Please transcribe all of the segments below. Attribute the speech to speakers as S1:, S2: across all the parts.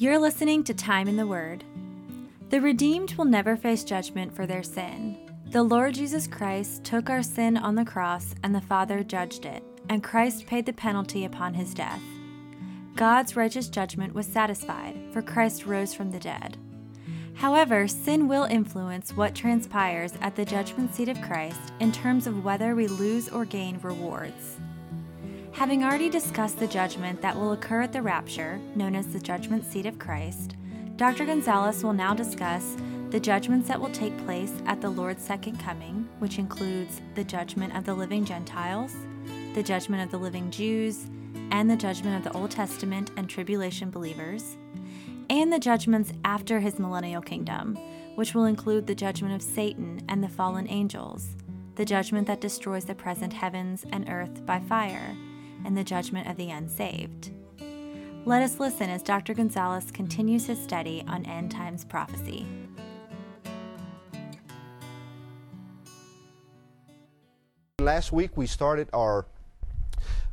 S1: You're listening to Time in the Word. The redeemed will never face judgment for their sin. The Lord Jesus Christ took our sin on the cross, and the Father judged it, and Christ paid the penalty upon his death. God's righteous judgment was satisfied, for Christ rose from the dead. However, sin will influence what transpires at the judgment seat of Christ in terms of whether we lose or gain rewards. Having already discussed the judgment that will occur at the rapture, known as the judgment seat of Christ, Dr. Gonzalez will now discuss the judgments that will take place at the Lord's second coming, which includes the judgment of the living Gentiles, the judgment of the living Jews, and the judgment of the Old Testament and tribulation believers and the judgments after his millennial kingdom, which will include the judgment of Satan and the fallen angels, the judgment that destroys the present heavens and earth by fire, and the judgment of the unsaved. Let us listen as Dr. Gonzalez continues his study on end times prophecy.
S2: Last week we started our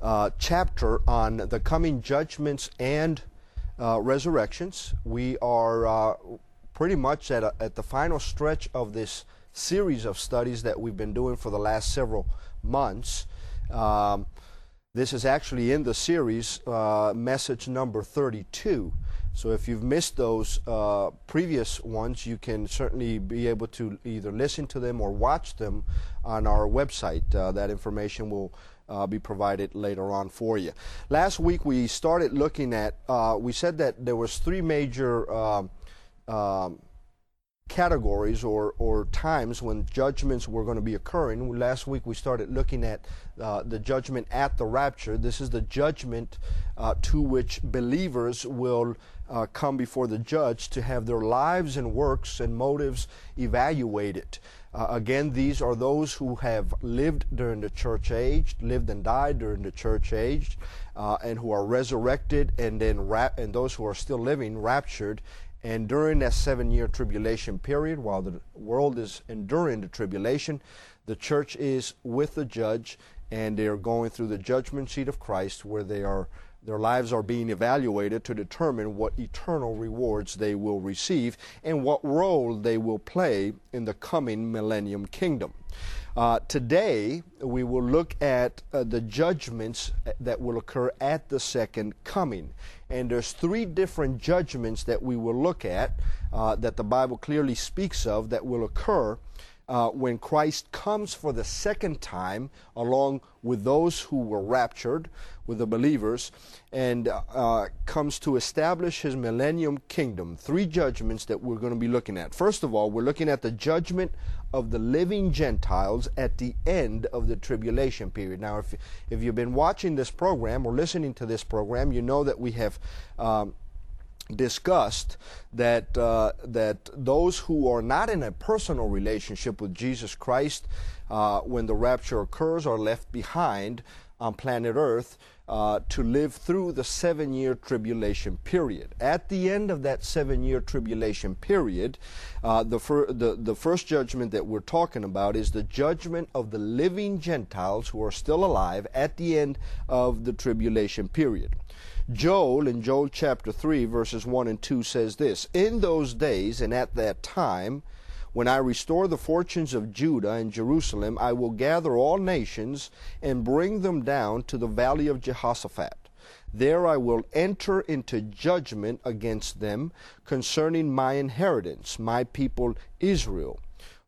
S2: uh, chapter on the coming judgments and uh, resurrections. We are uh, pretty much at, a, at the final stretch of this series of studies that we've been doing for the last several months. Um, this is actually in the series, uh, message number 32. So if you've missed those uh, previous ones, you can certainly be able to either listen to them or watch them on our website. Uh, that information will uh, be provided later on for you. Last week we started looking at, uh, we said that there was three major um, um, categories or, or times when judgments were going to be occurring. Last week we started looking at uh, the judgment at the rapture. This is the judgment uh, to which believers will uh, come before the judge to have their lives and works and motives evaluated. Uh, again, these are those who have lived during the church age, lived and died during the church age, uh, and who are resurrected, and then rap- and those who are still living, raptured. And during that seven-year tribulation period, while the world is enduring the tribulation, the church is with the judge, and they are going through the judgment seat of Christ, where they are their lives are being evaluated to determine what eternal rewards they will receive and what role they will play in the coming millennium kingdom. Uh, today, we will look at uh, the judgments that will occur at the second coming. And there's three different judgments that we will look at uh, that the Bible clearly speaks of that will occur uh, when Christ comes for the second time, along with those who were raptured, with the believers, and uh, comes to establish his millennium kingdom. Three judgments that we're going to be looking at. First of all, we're looking at the judgment of the living Gentiles at the end of the tribulation period. Now, if, if you've been watching this program or listening to this program, you know that we have. Um, discussed that uh, that those who are not in a personal relationship with Jesus Christ uh, when the rapture occurs are left behind on planet Earth uh, to live through the seven year tribulation period. At the end of that seven year tribulation period, uh, the, fir- the, the first judgment that we're talking about is the judgment of the living Gentiles who are still alive at the end of the tribulation period. Joel in Joel chapter 3 verses 1 and 2 says this, In those days and at that time, when I restore the fortunes of Judah and Jerusalem, I will gather all nations and bring them down to the valley of Jehoshaphat. There I will enter into judgment against them concerning my inheritance, my people Israel.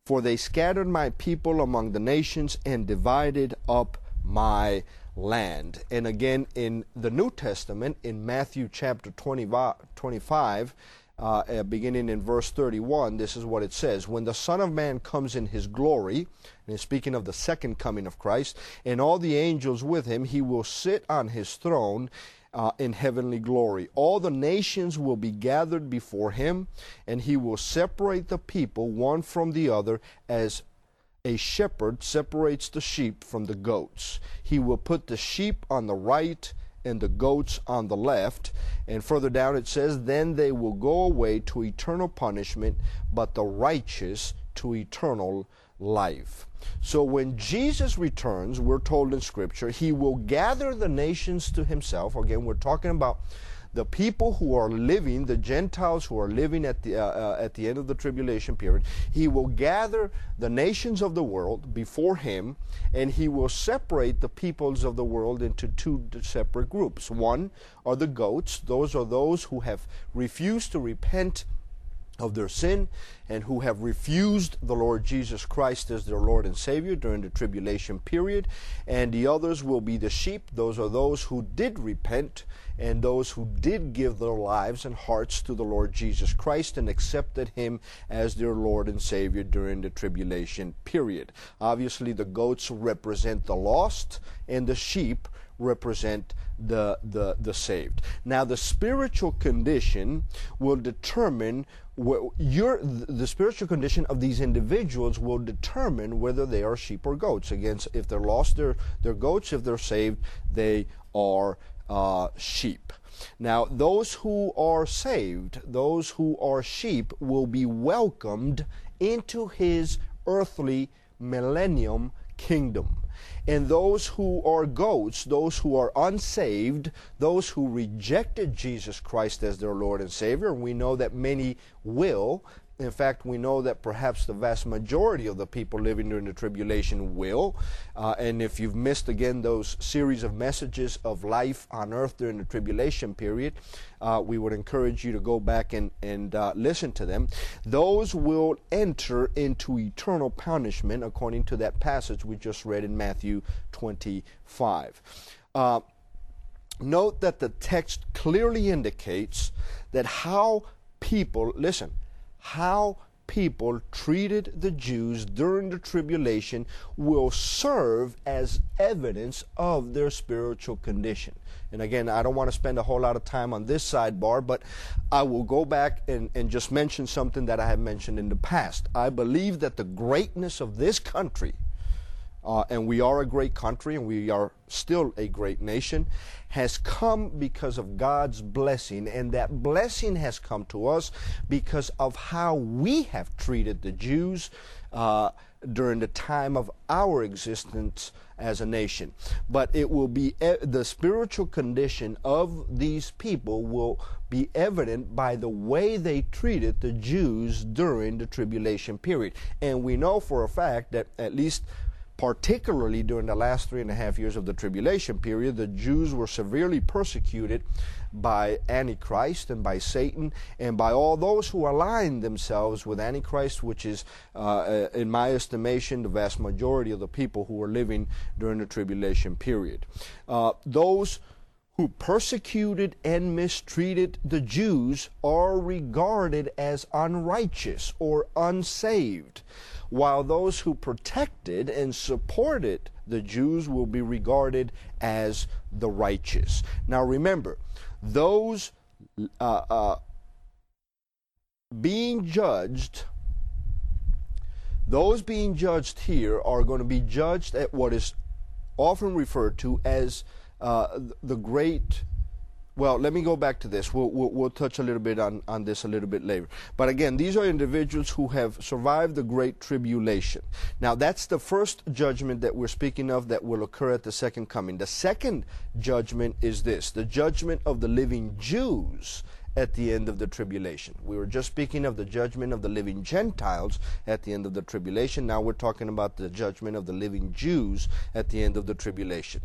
S2: For they scattered my people among the nations and divided up my land. And again, in the New Testament, in Matthew chapter 25, uh, uh, beginning in verse 31, this is what it says When the Son of Man comes in his glory, and speaking of the second coming of Christ, and all the angels with him, he will sit on his throne. Uh, in heavenly glory. All the nations will be gathered before him, and he will separate the people one from the other as a shepherd separates the sheep from the goats. He will put the sheep on the right and the goats on the left. And further down it says, Then they will go away to eternal punishment, but the righteous to eternal life. So when Jesus returns, we're told in Scripture, he will gather the nations to himself. Again, we're talking about the people who are living, the Gentiles who are living at the, uh, uh, at the end of the tribulation period, he will gather the nations of the world before him, and he will separate the peoples of the world into two separate groups. One are the goats, those are those who have refused to repent of their sin and who have refused the Lord Jesus Christ as their Lord and Savior during the tribulation period. And the others will be the sheep. Those are those who did repent and those who did give their lives and hearts to the Lord Jesus Christ and accepted Him as their Lord and Savior during the tribulation period. Obviously, the goats represent the lost and the sheep represent the, the, the saved. Now, the spiritual condition will determine your the spiritual condition of these individuals will determine whether they are sheep or goats. Again, if they're lost, they're, they're goats. If they're saved, they are uh, sheep. Now, those who are saved, those who are sheep, will be welcomed into his earthly millennium kingdom. And those who are goats, those who are unsaved, those who rejected Jesus Christ as their Lord and Savior, and we know that many will, in fact, we know that perhaps the vast majority of the people living during the tribulation will. Uh, and if you've missed again those series of messages of life on earth during the tribulation period, uh, we would encourage you to go back and, and uh, listen to them. Those will enter into eternal punishment according to that passage we just read in Matthew 25. Uh, note that the text clearly indicates that how people, listen, how people treated the Jews during the tribulation will serve as evidence of their spiritual condition. And again, I don't want to spend a whole lot of time on this sidebar, but I will go back and, and just mention something that I have mentioned in the past. I believe that the greatness of this country uh, and we are a great country and we are still a great nation, has come because of God's blessing. And that blessing has come to us because of how we have treated the Jews uh, during the time of our existence as a nation. But it will be the spiritual condition of these people will be evident by the way they treated the Jews during the tribulation period. And we know for a fact that at least particularly during the last three and a half years of the tribulation period, the Jews were severely persecuted by Antichrist and by Satan and by all those who aligned themselves with Antichrist, which is, uh, uh, in my estimation, the vast majority of the people who were living during the tribulation period. Uh, those who persecuted and mistreated the Jews are regarded as unrighteous or unsaved while those who protected and supported the Jews will be regarded as the righteous. Now remember, those uh, uh, being judged, those being judged here are going to be judged at what is often referred to as uh, the great well, let me go back to this. We'll, we'll, we'll, touch a little bit on, on this a little bit later. But again, these are individuals who have survived the Great Tribulation. Now, that's the first judgment that we're speaking of that will occur at the second coming. The second judgment is this the judgment of the living Jews at the end of the tribulation. We were just speaking of the judgment of the living Gentiles at the end of the tribulation. Now we're talking about the judgment of the living Jews at the end of the tribulation.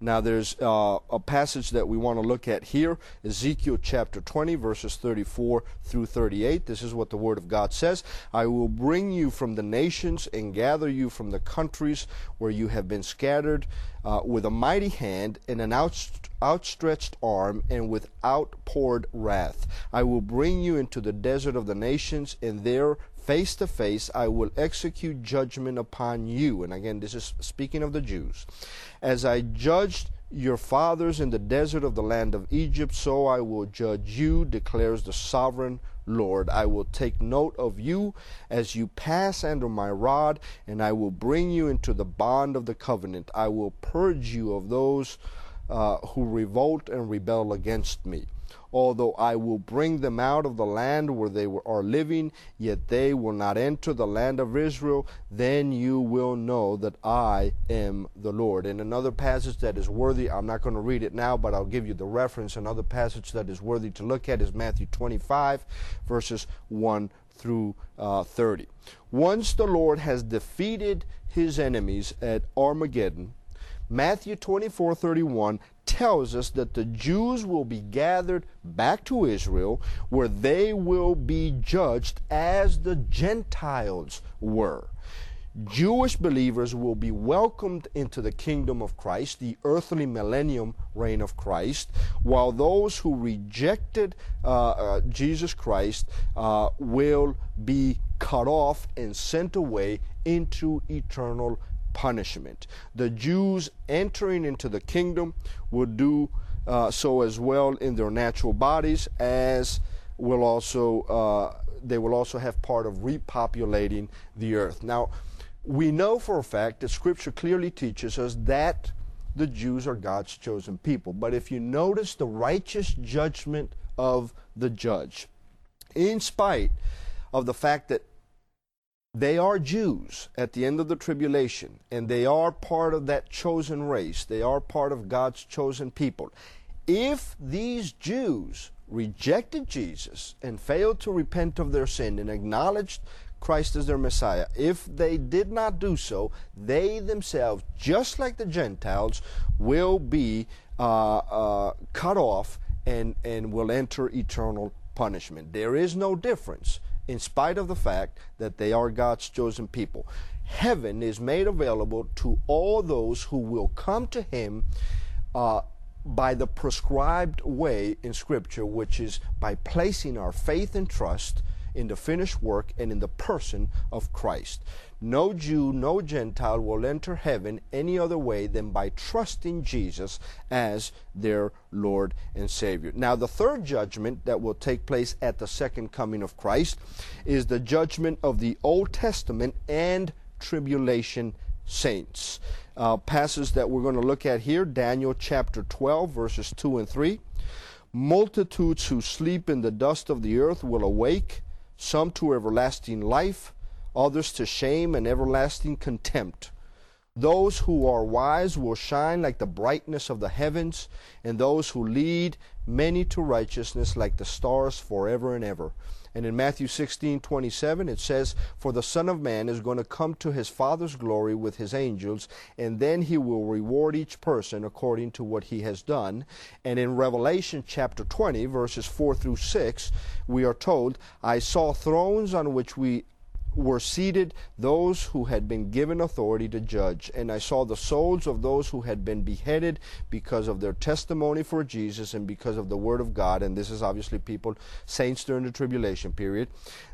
S2: Now there's uh, a passage that we want to look at here Ezekiel chapter 20, verses 34 through 38. This is what the Word of God says I will bring you from the nations and gather you from the countries where you have been scattered uh, with a mighty hand and an outstretched arm and with outpoured wrath. I will bring you into the desert of the nations, and there face to face I will execute judgment upon you. And again, this is speaking of the Jews. As I judged your fathers in the desert of the land of Egypt, so I will judge you, declares the sovereign Lord. I will take note of you as you pass under my rod, and I will bring you into the bond of the covenant. I will purge you of those uh, who revolt and rebel against me. Although I will bring them out of the land where they are living, yet they will not enter the land of Israel, then you will know that I am the Lord. And another passage that is worthy, I'm not going to read it now, but I'll give you the reference. Another passage that is worthy to look at is Matthew 25, verses 1 through uh, 30. Once the Lord has defeated his enemies at Armageddon, Matthew 24 31 tells us that the Jews will be gathered back to Israel, where they will be judged as the Gentiles were. Jewish believers will be welcomed into the kingdom of Christ, the earthly millennium reign of Christ, while those who rejected uh, uh, Jesus Christ uh, will be cut off and sent away into eternal punishment. The Jews entering into the kingdom will do uh, so as well in their natural bodies as will also uh, they will also have part of repopulating the earth. Now, we know for a fact that Scripture clearly teaches us that the Jews are God's chosen people. But if you notice the righteous judgment of the judge, in spite of the fact that they are Jews at the end of the tribulation, and they are part of that chosen race, they are part of God's chosen people. If these Jews rejected Jesus and failed to repent of their sin and acknowledged Christ as their Messiah. If they did not do so, they themselves, just like the Gentiles, will be uh, uh, cut off and, and will enter eternal punishment. There is no difference, in spite of the fact that they are God's chosen people. Heaven is made available to all those who will come to Him. Uh, by the prescribed way in Scripture, which is by placing our faith and trust in the finished work and in the person of Christ. No Jew, no Gentile will enter heaven any other way than by trusting Jesus as their Lord and Savior. Now, the third judgment that will take place at the second coming of Christ is the judgment of the Old Testament and tribulation saints. Uh, passages that we're going to look at here Daniel chapter 12, verses 2 and 3. Multitudes who sleep in the dust of the earth will awake some to everlasting life, others to shame and everlasting contempt. Those who are wise will shine like the brightness of the heavens, and those who lead many to righteousness like the stars forever and ever. And in Matthew 16, 27, it says, For the Son of Man is going to come to his Father's glory with his angels, and then he will reward each person according to what he has done. And in Revelation chapter 20, verses 4 through 6, we are told, I saw thrones on which we were seated those who had been given authority to judge. And I saw the souls of those who had been beheaded because of their testimony for Jesus and because of the Word of God. And this is obviously people, saints during the tribulation period.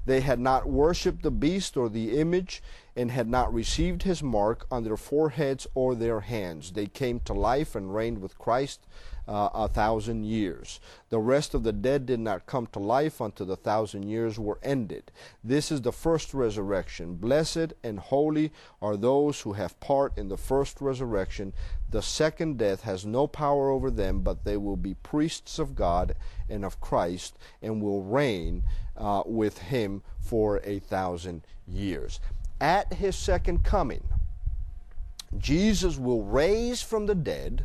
S2: They had not worshipped the beast or the image and had not received his mark on their foreheads or their hands. They came to life and reigned with Christ uh, a thousand years. The rest of the dead did not come to life until the thousand years were ended. This is the first resurrection. Blessed and holy are those who have part in the first resurrection. The second death has no power over them, but they will be priests of God and of Christ and will reign uh, with him for a thousand years. At his second coming, Jesus will raise from the dead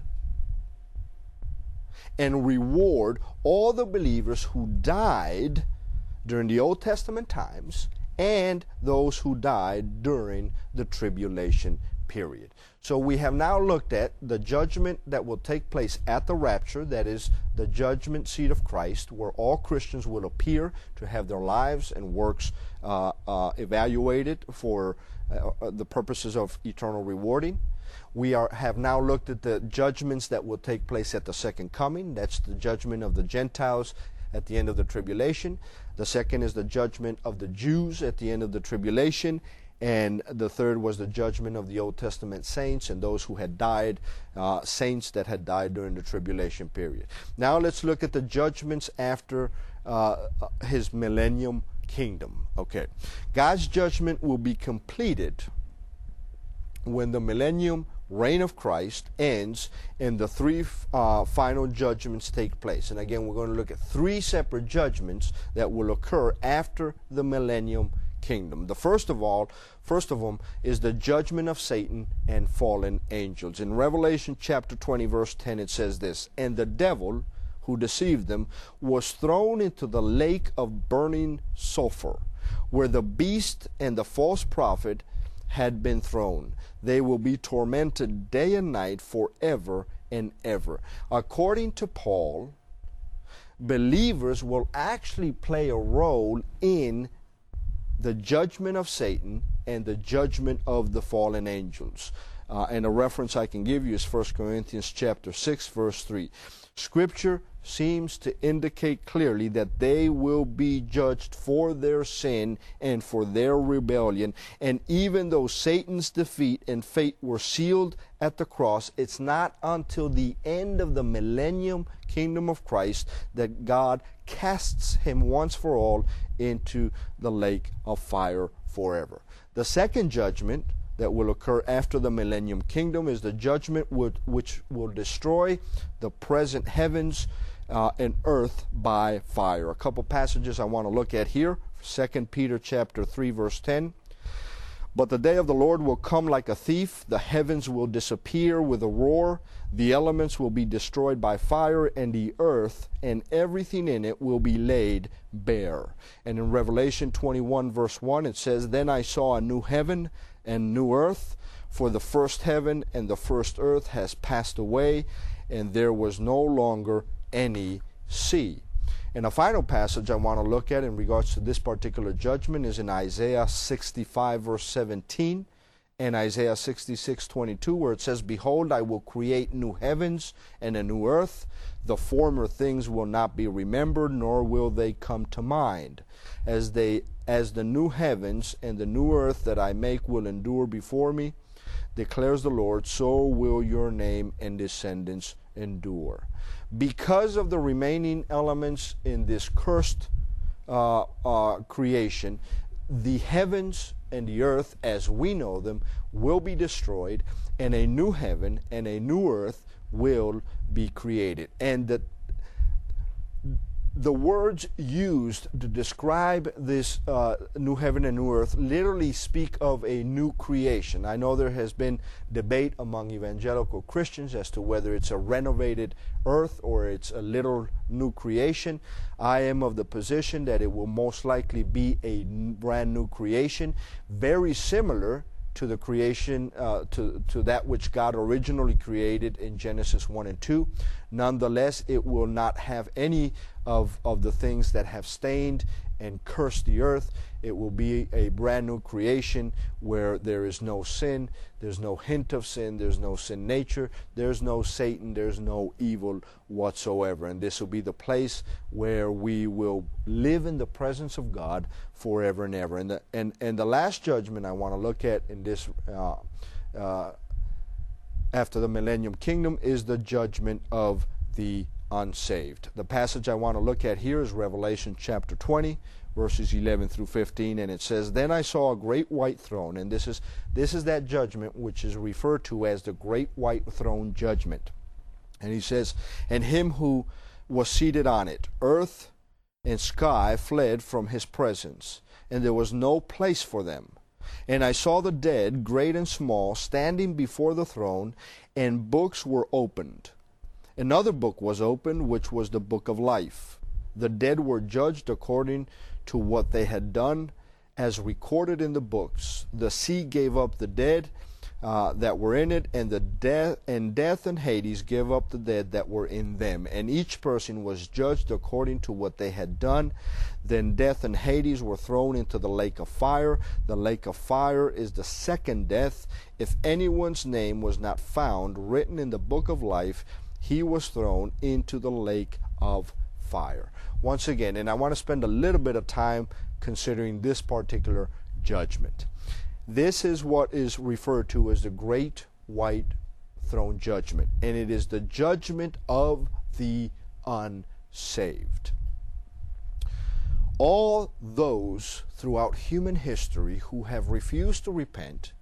S2: and reward all the believers who died during the Old Testament times and those who died during the tribulation period. So we have now looked at the judgment that will take place at the rapture, that is the judgment seat of Christ, where all Christians will appear to have their lives and works uh, uh, evaluated for uh, uh the purposes of eternal rewarding. We are, have now looked at the judgments that will take place at the second coming. That's the judgment of the Gentiles at the end of the tribulation. The second is the judgment of the Jews at the end of the tribulation. And the third was the judgment of the Old Testament saints and those who had died, uh, saints that had died during the tribulation period. Now let's look at the judgments after uh, his millennium kingdom. Okay. God's judgment will be completed when the millennium reign of Christ ends and the three uh, final judgments take place. And again, we're going to look at three separate judgments that will occur after the millennium kingdom. The first of all, first of them is the judgment of Satan and fallen angels. In Revelation chapter 20 verse 10 it says this, and the devil who deceived them was thrown into the lake of burning sulfur, where the beast and the false prophet had been thrown. They will be tormented day and night forever and ever. According to Paul, believers will actually play a role in the judgment of Satan and the judgment of the fallen angels. Uh, and a reference I can give you is 1 Corinthians chapter 6 verse 3. Scripture seems to indicate clearly that they will be judged for their sin and for their rebellion. And even though Satan's defeat and fate were sealed at the cross, it's not until the end of the millennium kingdom of Christ that God casts him once for all into the lake of fire forever. The second judgment that will occur after the millennium kingdom is the judgment which will destroy the present heavens uh, and earth by fire. A couple passages I want to look at here. 2 Peter chapter 3 verse 10. But the day of the Lord will come like a thief. The heavens will disappear with a roar. The elements will be destroyed by fire, and the earth and everything in it will be laid bare. And in Revelation 21, verse 1, it says, Then I saw a new heaven and new earth, for the first heaven and the first earth has passed away, and there was no longer any sea. And a final passage I want to look at in regards to this particular judgment is in Isaiah 65, verse 17, and Isaiah 66, 22, where it says, Behold, I will create new heavens and a new earth. The former things will not be remembered, nor will they come to mind. As, they, as the new heavens and the new earth that I make will endure before me, declares the Lord, so will your name and descendants endure because of the remaining elements in this cursed uh, uh, creation, the heavens and the earth as we know them will be destroyed, and a new heaven and a new earth will be created. And the the words used to describe this uh, new heaven and new earth literally speak of a new creation. I know there has been debate among evangelical Christians as to whether it's a renovated earth or it's a little new creation. I am of the position that it will most likely be a brand new creation, very similar to the creation, uh, to, to that which God originally created in Genesis 1 and 2. Nonetheless, it will not have any of, of the things that have stained and curse the earth. It will be a brand new creation where there is no sin, there's no hint of sin, there's no sin nature, there's no Satan, there's no evil whatsoever. And this will be the place where we will live in the presence of God forever and ever. And the, and, and the last judgment I want to look at in this. Uh, uh, after the millennium kingdom is the judgment of the unsaved. The passage I want to look at here is Revelation chapter 20 verses 11 through 15 and it says then I saw a great white throne and this is this is that judgment which is referred to as the great white throne judgment. And he says and him who was seated on it earth and sky fled from his presence and there was no place for them. And I saw the dead, great and small, standing before the throne, and books were opened. Another book was opened, which was the book of life. The dead were judged according to what they had done, as recorded in the books. The sea gave up the dead uh, that were in it, and the and death and Hades gave up the dead that were in them, and each person was judged according to what they had done. Then death and Hades were thrown into the lake of fire. The lake of fire is the second death. If anyone's name was not found written in the book of life, he was thrown into the lake of fire. Once again, and I want to spend a little bit of time considering this particular judgment. This is what is referred to as the great white throne judgment, and it is the judgment of the unsaved. All those throughout human history who have refused to repent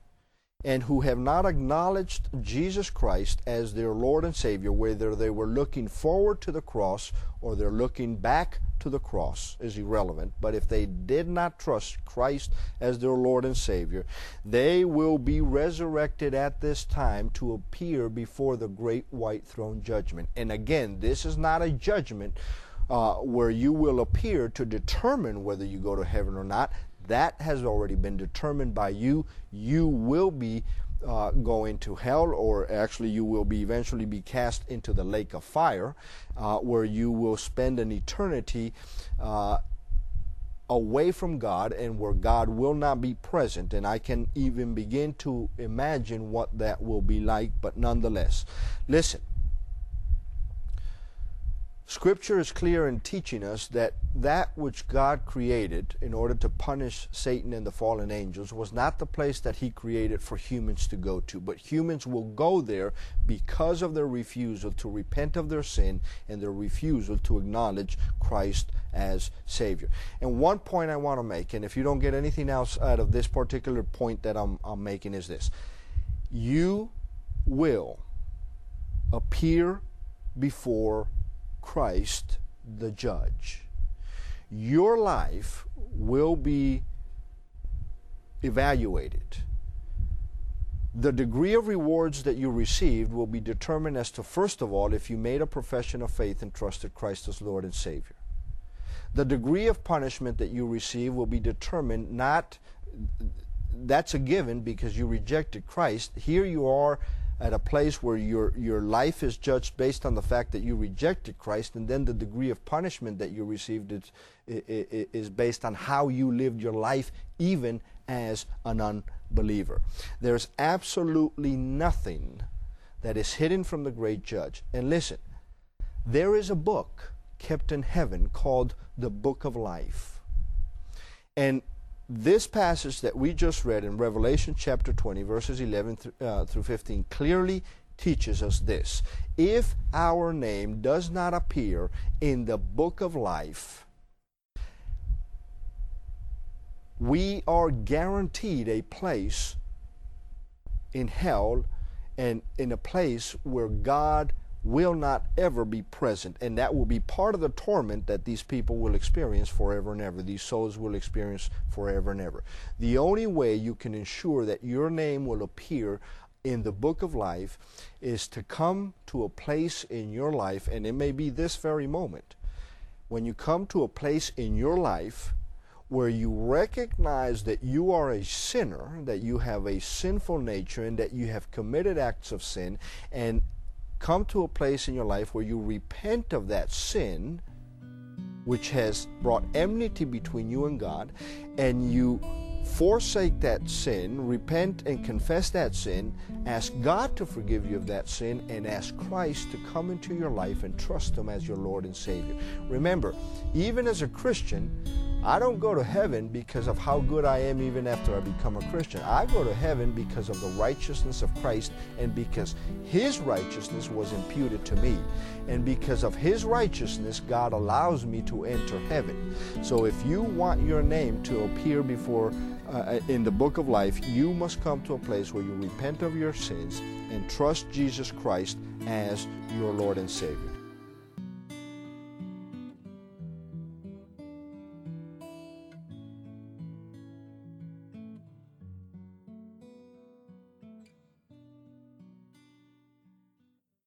S2: and who have not acknowledged Jesus Christ as their Lord and Savior, whether they were looking forward to the cross or they're looking back to the cross, is irrelevant. But if they did not trust Christ as their Lord and Savior, they will be resurrected at this time to appear before the great white throne judgment. And again, this is not a judgment. Uh, where you will appear to determine whether you go to heaven or not. That has already been determined by you. You will be uh, going to hell, or actually, you will be eventually be cast into the lake of fire, uh, where you will spend an eternity uh, away from God and where God will not be present. And I can even begin to imagine what that will be like, but nonetheless, listen. Scripture is clear in teaching us that that which God created in order to punish Satan and the fallen angels was not the place that He created for humans to go to, but humans will go there because of their refusal to repent of their sin and their refusal to acknowledge Christ as Savior. And one point I want to make, and if you don't get anything else out of this particular point that I'm, I'm making, is this you will appear before Christ the judge. Your life will be evaluated. The degree of rewards that you received will be determined as to, first of all, if you made a profession of faith and trusted Christ as Lord and Savior. The degree of punishment that you receive will be determined not, that's a given because you rejected Christ. Here you are at a place where your, your life is judged based on the fact that you rejected Christ, and then the degree of punishment that you received is, is based on how you lived your life, even as an unbeliever. There's absolutely nothing that is hidden from the great judge. And listen, there is a book kept in heaven called the Book of Life. And this passage that we just read in Revelation chapter 20, verses 11 th- uh, through 15, clearly teaches us this. If our name does not appear in the book of life, we are guaranteed a place in hell and in a place where God will not ever be present. And that will be part of the torment that these people will experience forever and ever. These souls will experience forever and ever. The only way you can ensure that your name will appear in the book of life is to come to a place in your life, and it may be this very moment, when you come to a place in your life where you recognize that you are a sinner, that you have a sinful nature, and that you have committed acts of sin, and come to a place in your life where you repent of that sin, which has brought enmity between you and God, and you forsake that sin, repent and confess that sin, ask God to forgive you of that sin, and ask Christ to come into your life and trust Him as your Lord and Savior. Remember, even as a Christian, I don't go to heaven because of how good I am even after I become a Christian. I go to heaven because of the righteousness of Christ and because His righteousness was imputed to me. And because of His righteousness, God allows me to enter heaven. So if you want your name to appear before uh, in the book of life, you must come to a place where you repent of your sins and trust Jesus Christ as your Lord and Savior.